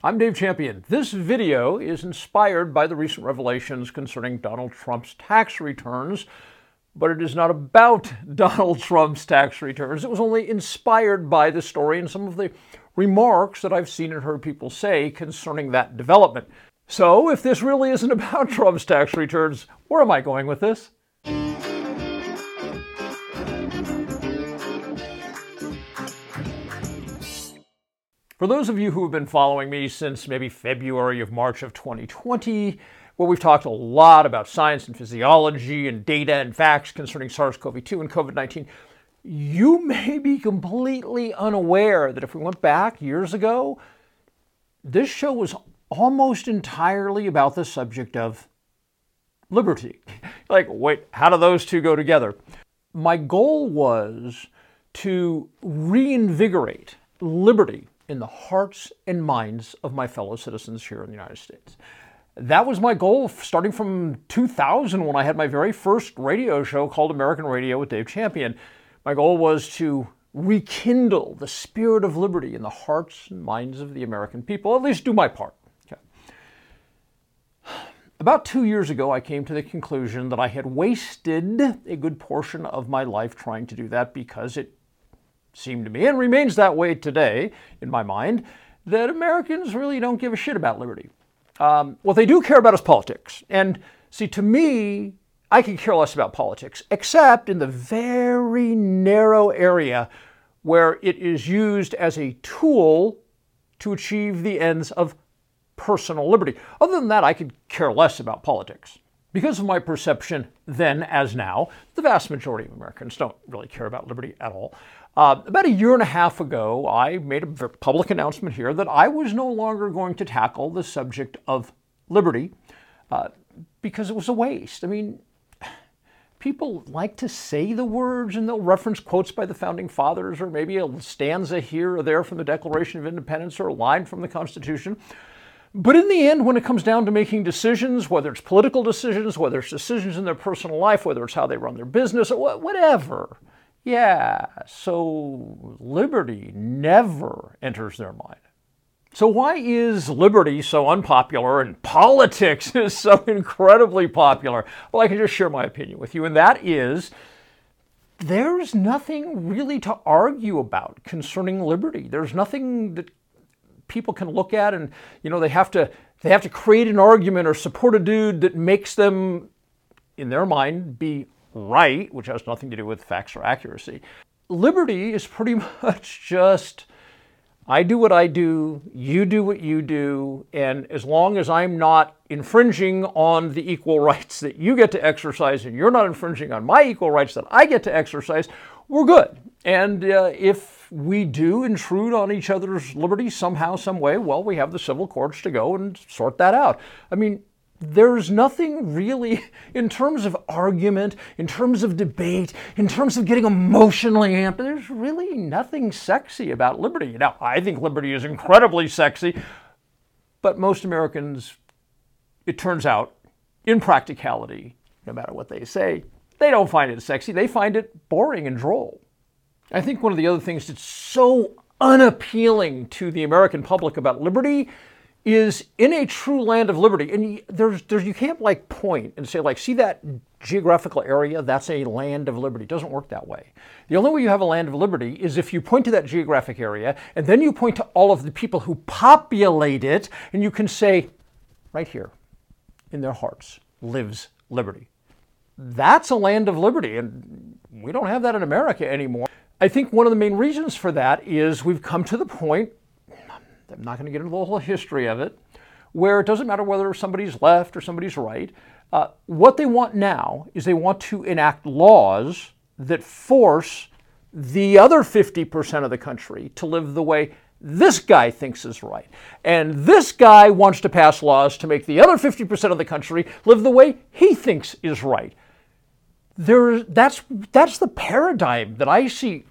I'm Dave Champion. This video is inspired by the recent revelations concerning Donald Trump's tax returns, but it is not about Donald Trump's tax returns. It was only inspired by the story and some of the remarks that I've seen and heard people say concerning that development. So, if this really isn't about Trump's tax returns, where am I going with this? For those of you who have been following me since maybe February of March of 2020, where we've talked a lot about science and physiology and data and facts concerning SARS CoV 2 and COVID 19, you may be completely unaware that if we went back years ago, this show was almost entirely about the subject of liberty. like, wait, how do those two go together? My goal was to reinvigorate liberty in the hearts and minds of my fellow citizens here in the United States. That was my goal starting from 2000 when I had my very first radio show called American Radio with Dave Champion. My goal was to rekindle the spirit of liberty in the hearts and minds of the American people, at least do my part. Okay. About two years ago, I came to the conclusion that I had wasted a good portion of my life trying to do that because it seemed to me, and remains that way today in my mind, that Americans really don't give a shit about liberty. Um, what they do care about is politics. And see, to me, I could care less about politics, except in the very narrow area where it is used as a tool to achieve the ends of personal liberty. Other than that, I could care less about politics. Because of my perception then as now, the vast majority of Americans don't really care about liberty at all. Uh, about a year and a half ago, I made a public announcement here that I was no longer going to tackle the subject of liberty uh, because it was a waste. I mean, people like to say the words and they'll reference quotes by the founding fathers or maybe a stanza here or there from the Declaration of Independence or a line from the Constitution. But in the end, when it comes down to making decisions, whether it's political decisions, whether it's decisions in their personal life, whether it's how they run their business, or whatever, yeah, so liberty never enters their mind. So, why is liberty so unpopular and politics is so incredibly popular? Well, I can just share my opinion with you, and that is there's nothing really to argue about concerning liberty. There's nothing that people can look at and you know they have to they have to create an argument or support a dude that makes them in their mind be right, which has nothing to do with facts or accuracy. Liberty is pretty much just I do what I do, you do what you do, and as long as I'm not infringing on the equal rights that you get to exercise and you're not infringing on my equal rights that I get to exercise, we're good. And uh, if we do intrude on each other's liberty somehow, some way, well, we have the civil courts to go and sort that out. I mean, there's nothing really in terms of argument, in terms of debate, in terms of getting emotionally amped. There's really nothing sexy about liberty. Now, I think liberty is incredibly sexy, but most Americans, it turns out, in practicality, no matter what they say, they don't find it sexy. They find it boring and droll. I think one of the other things that's so unappealing to the American public about liberty is in a true land of liberty. And there's, there's, you can't like point and say, like, see that geographical area? That's a land of liberty. It doesn't work that way. The only way you have a land of liberty is if you point to that geographic area and then you point to all of the people who populate it and you can say, right here in their hearts lives liberty. That's a land of liberty. And we don't have that in America anymore. I think one of the main reasons for that is we've come to the point I'm not going to get into the whole history of it, where it doesn't matter whether somebody's left or somebody's right. Uh, what they want now is they want to enact laws that force the other 50% of the country to live the way this guy thinks is right. And this guy wants to pass laws to make the other 50% of the country live the way he thinks is right. There, that's, that's the paradigm that I see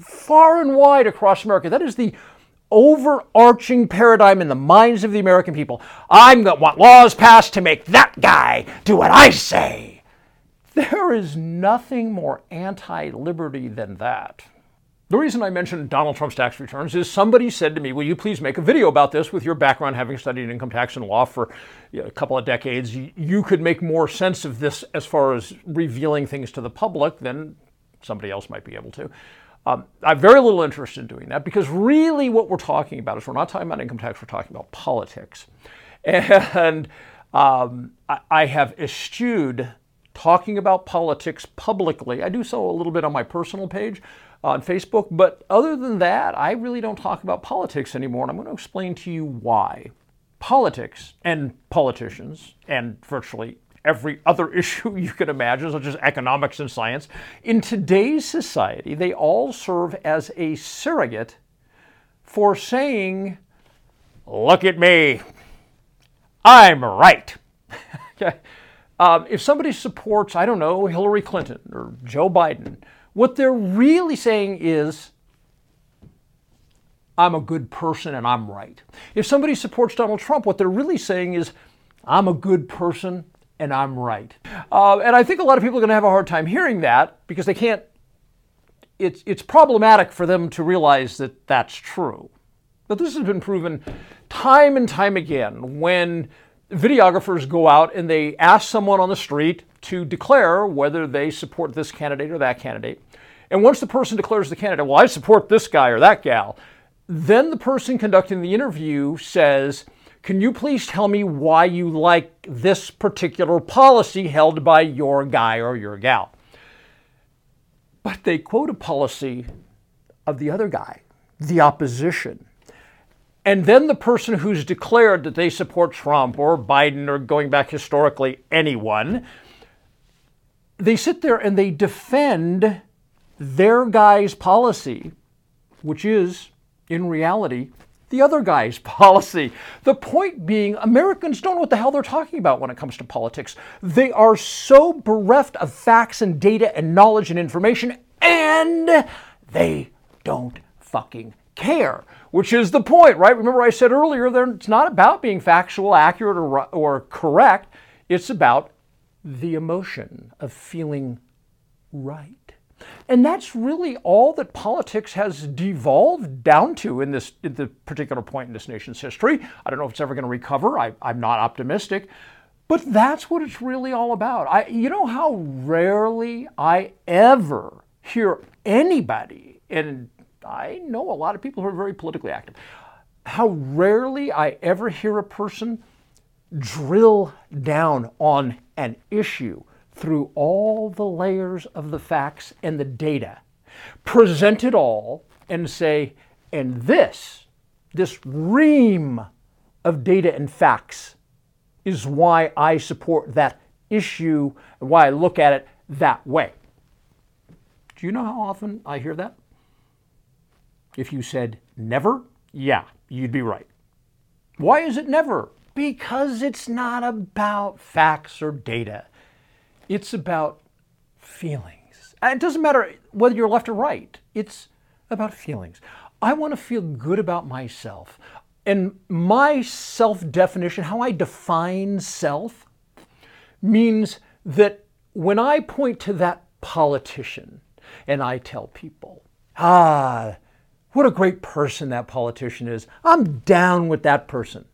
far and wide across America. That is the overarching paradigm in the minds of the American people. I'm going to want laws passed to make that guy do what I say. There is nothing more anti liberty than that. The reason I mentioned Donald Trump's tax returns is somebody said to me, Will you please make a video about this with your background having studied income tax and law for you know, a couple of decades? You could make more sense of this as far as revealing things to the public than somebody else might be able to. Um, I have very little interest in doing that because really what we're talking about is we're not talking about income tax, we're talking about politics. And um, I, I have eschewed talking about politics publicly. I do so a little bit on my personal page on Facebook. But other than that, I really don't talk about politics anymore, and I'm going to explain to you why. Politics and politicians, and virtually every other issue you can imagine, such as economics and science, in today's society, they all serve as a surrogate for saying, Look at me, I'm right. okay? Um, if somebody supports, I don't know, Hillary Clinton or Joe Biden, what they're really saying is, I'm a good person and I'm right. If somebody supports Donald Trump, what they're really saying is, I'm a good person and I'm right. Uh, and I think a lot of people are going to have a hard time hearing that because they can't, it's, it's problematic for them to realize that that's true. But this has been proven time and time again when videographers go out and they ask someone on the street to declare whether they support this candidate or that candidate. And once the person declares the candidate, well, I support this guy or that gal, then the person conducting the interview says, Can you please tell me why you like this particular policy held by your guy or your gal? But they quote a policy of the other guy, the opposition. And then the person who's declared that they support Trump or Biden or going back historically, anyone, they sit there and they defend their guy's policy, which is, in reality, the other guy's policy. The point being, Americans don't know what the hell they're talking about when it comes to politics. They are so bereft of facts and data and knowledge and information, and they don't fucking care, which is the point, right? Remember, I said earlier, it's not about being factual, accurate, or, or correct. It's about the emotion of feeling right. And that's really all that politics has devolved down to in this the particular point in this nation's history. I don't know if it's ever going to recover. I, I'm not optimistic. But that's what it's really all about. I, you know how rarely I ever hear anybody, and I know a lot of people who are very politically active, how rarely I ever hear a person drill down on an issue through all the layers of the facts and the data, present it all, and say, and this, this ream of data and facts is why I support that issue and why I look at it that way. Do you know how often I hear that? If you said never, yeah, you'd be right. Why is it never? Because it's not about facts or data. It's about feelings. And it doesn't matter whether you're left or right, it's about feelings. I want to feel good about myself. And my self definition, how I define self, means that when I point to that politician and I tell people, ah, what a great person that politician is, I'm down with that person.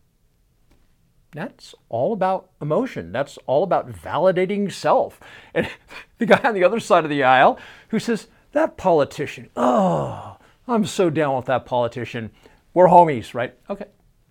That's all about emotion. That's all about validating self. And the guy on the other side of the aisle who says, That politician, oh, I'm so down with that politician. We're homies, right? Okay.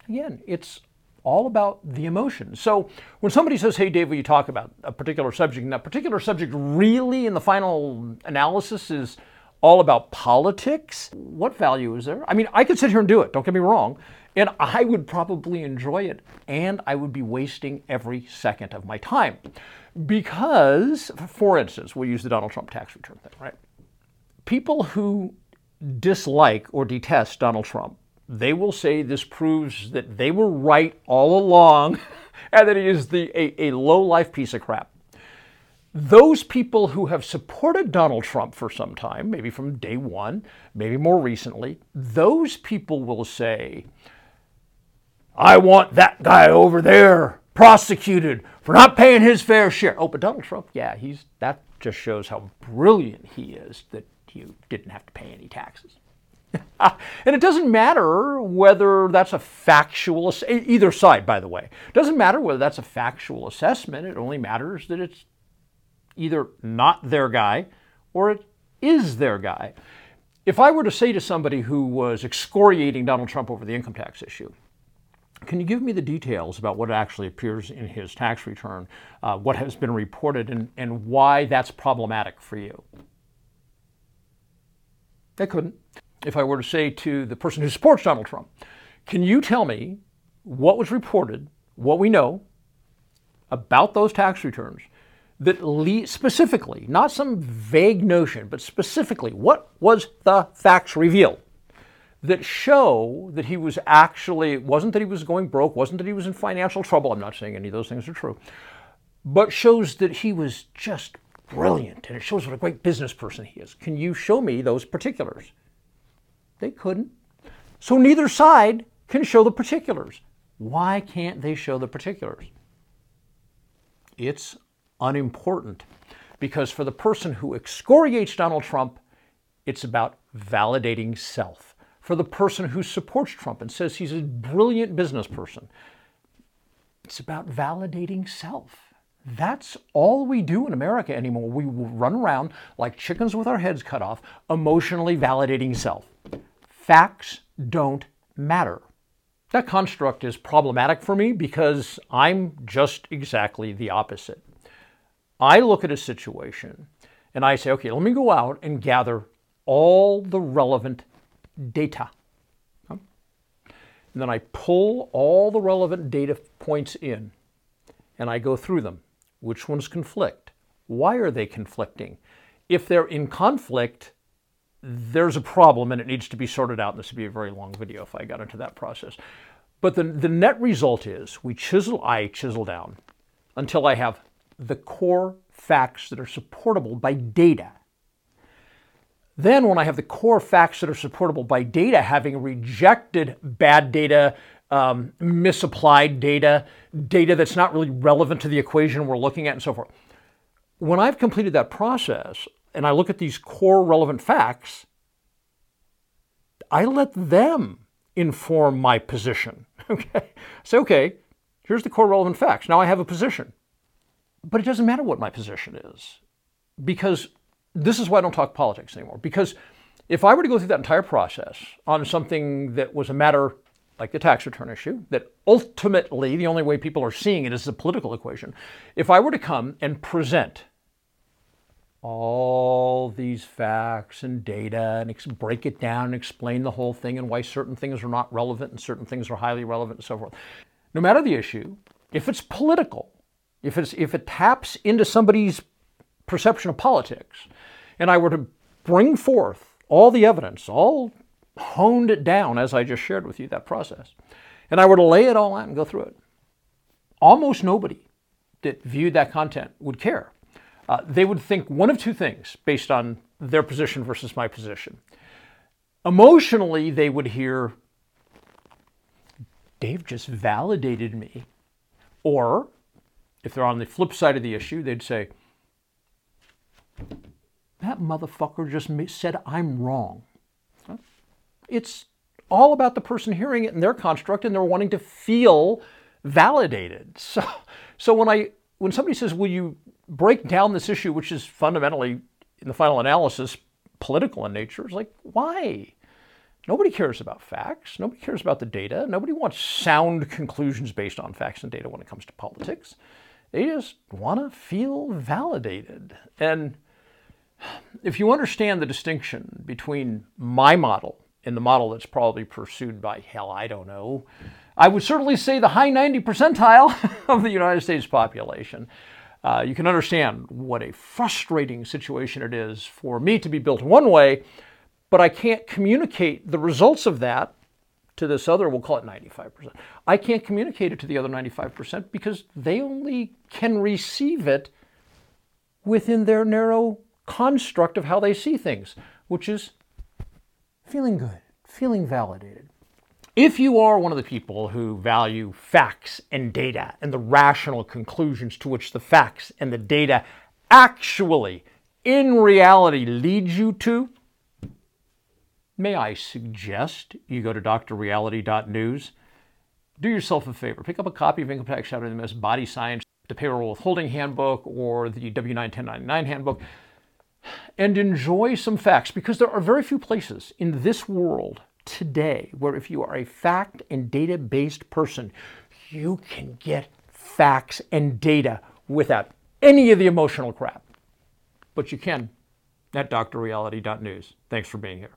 Again, it's all about the emotion. So when somebody says, Hey, Dave, will you talk about a particular subject? And that particular subject really, in the final analysis, is all about politics, what value is there? I mean, I could sit here and do it, don't get me wrong. And I would probably enjoy it, and I would be wasting every second of my time. Because, for instance, we'll use the Donald Trump tax return thing, right? People who dislike or detest Donald Trump, they will say this proves that they were right all along and that he is the, a, a low life piece of crap. Those people who have supported Donald Trump for some time, maybe from day one, maybe more recently, those people will say, I want that guy over there prosecuted for not paying his fair share. Oh, but Donald Trump, yeah, he's that just shows how brilliant he is that you didn't have to pay any taxes. and it doesn't matter whether that's a factual, either side, by the way. It doesn't matter whether that's a factual assessment. It only matters that it's either not their guy or it is their guy. If I were to say to somebody who was excoriating Donald Trump over the income tax issue, can you give me the details about what actually appears in his tax return, uh, what has been reported, and, and why that's problematic for you? They couldn't. If I were to say to the person who supports Donald Trump, can you tell me what was reported, what we know about those tax returns that lead specifically, not some vague notion, but specifically, what was the facts revealed that show that he was actually, wasn't that he was going broke, wasn't that he was in financial trouble. I'm not saying any of those things are true, but shows that he was just brilliant and it shows what a great business person he is. Can you show me those particulars? They couldn't. So neither side can show the particulars. Why can't they show the particulars? It's unimportant because for the person who excoriates Donald Trump, it's about validating self. For the person who supports Trump and says he's a brilliant business person, it's about validating self. That's all we do in America anymore. We run around like chickens with our heads cut off, emotionally validating self. Facts don't matter. That construct is problematic for me because I'm just exactly the opposite. I look at a situation and I say, okay, let me go out and gather all the relevant data. And then I pull all the relevant data points in and I go through them. Which ones conflict? Why are they conflicting? If they're in conflict, there's a problem and it needs to be sorted out. And this would be a very long video if I got into that process. But the, the net result is we chisel, I chisel down until I have the core facts that are supportable by data. Then, when I have the core facts that are supportable by data, having rejected bad data, um, misapplied data, data that's not really relevant to the equation we're looking at, and so forth. When I've completed that process and I look at these core relevant facts, I let them inform my position. Okay? Say, okay, here's the core relevant facts. Now I have a position. But it doesn't matter what my position is because this is why I don't talk politics anymore. Because if I were to go through that entire process on something that was a matter like the tax return issue, that ultimately the only way people are seeing it is a political equation, if I were to come and present all these facts and data and ex- break it down and explain the whole thing and why certain things are not relevant and certain things are highly relevant and so forth, no matter the issue, if it's political, if, it's, if it taps into somebody's perception of politics, and I were to bring forth all the evidence, all honed it down as I just shared with you that process, and I were to lay it all out and go through it, almost nobody that viewed that content would care. Uh, they would think one of two things based on their position versus my position. Emotionally, they would hear, Dave just validated me. Or if they're on the flip side of the issue, they'd say, that motherfucker just said I'm wrong. It's all about the person hearing it and their construct, and they're wanting to feel validated. So, so when I when somebody says, "Will you break down this issue," which is fundamentally, in the final analysis, political in nature, it's like, why? Nobody cares about facts. Nobody cares about the data. Nobody wants sound conclusions based on facts and data when it comes to politics. They just want to feel validated. And if you understand the distinction between my model and the model that's probably pursued by, hell, I don't know, I would certainly say the high 90 percentile of the United States population. Uh, you can understand what a frustrating situation it is for me to be built one way, but I can't communicate the results of that to this other, we'll call it 95%. I can't communicate it to the other 95% because they only can receive it within their narrow construct of how they see things, which is feeling good, feeling validated. If you are one of the people who value facts and data and the rational conclusions to which the facts and the data actually, in reality, lead you to, may I suggest you go to drreality.news? Do yourself a favor, pick up a copy of Income Tax Shadow MS Body Science, the Payroll Withholding Handbook, or the W 9 1099 Handbook, and enjoy some facts because there are very few places in this world today where if you are a fact and data based person, you can get facts and data without any of the emotional crap. But you can at drreality.news. Thanks for being here.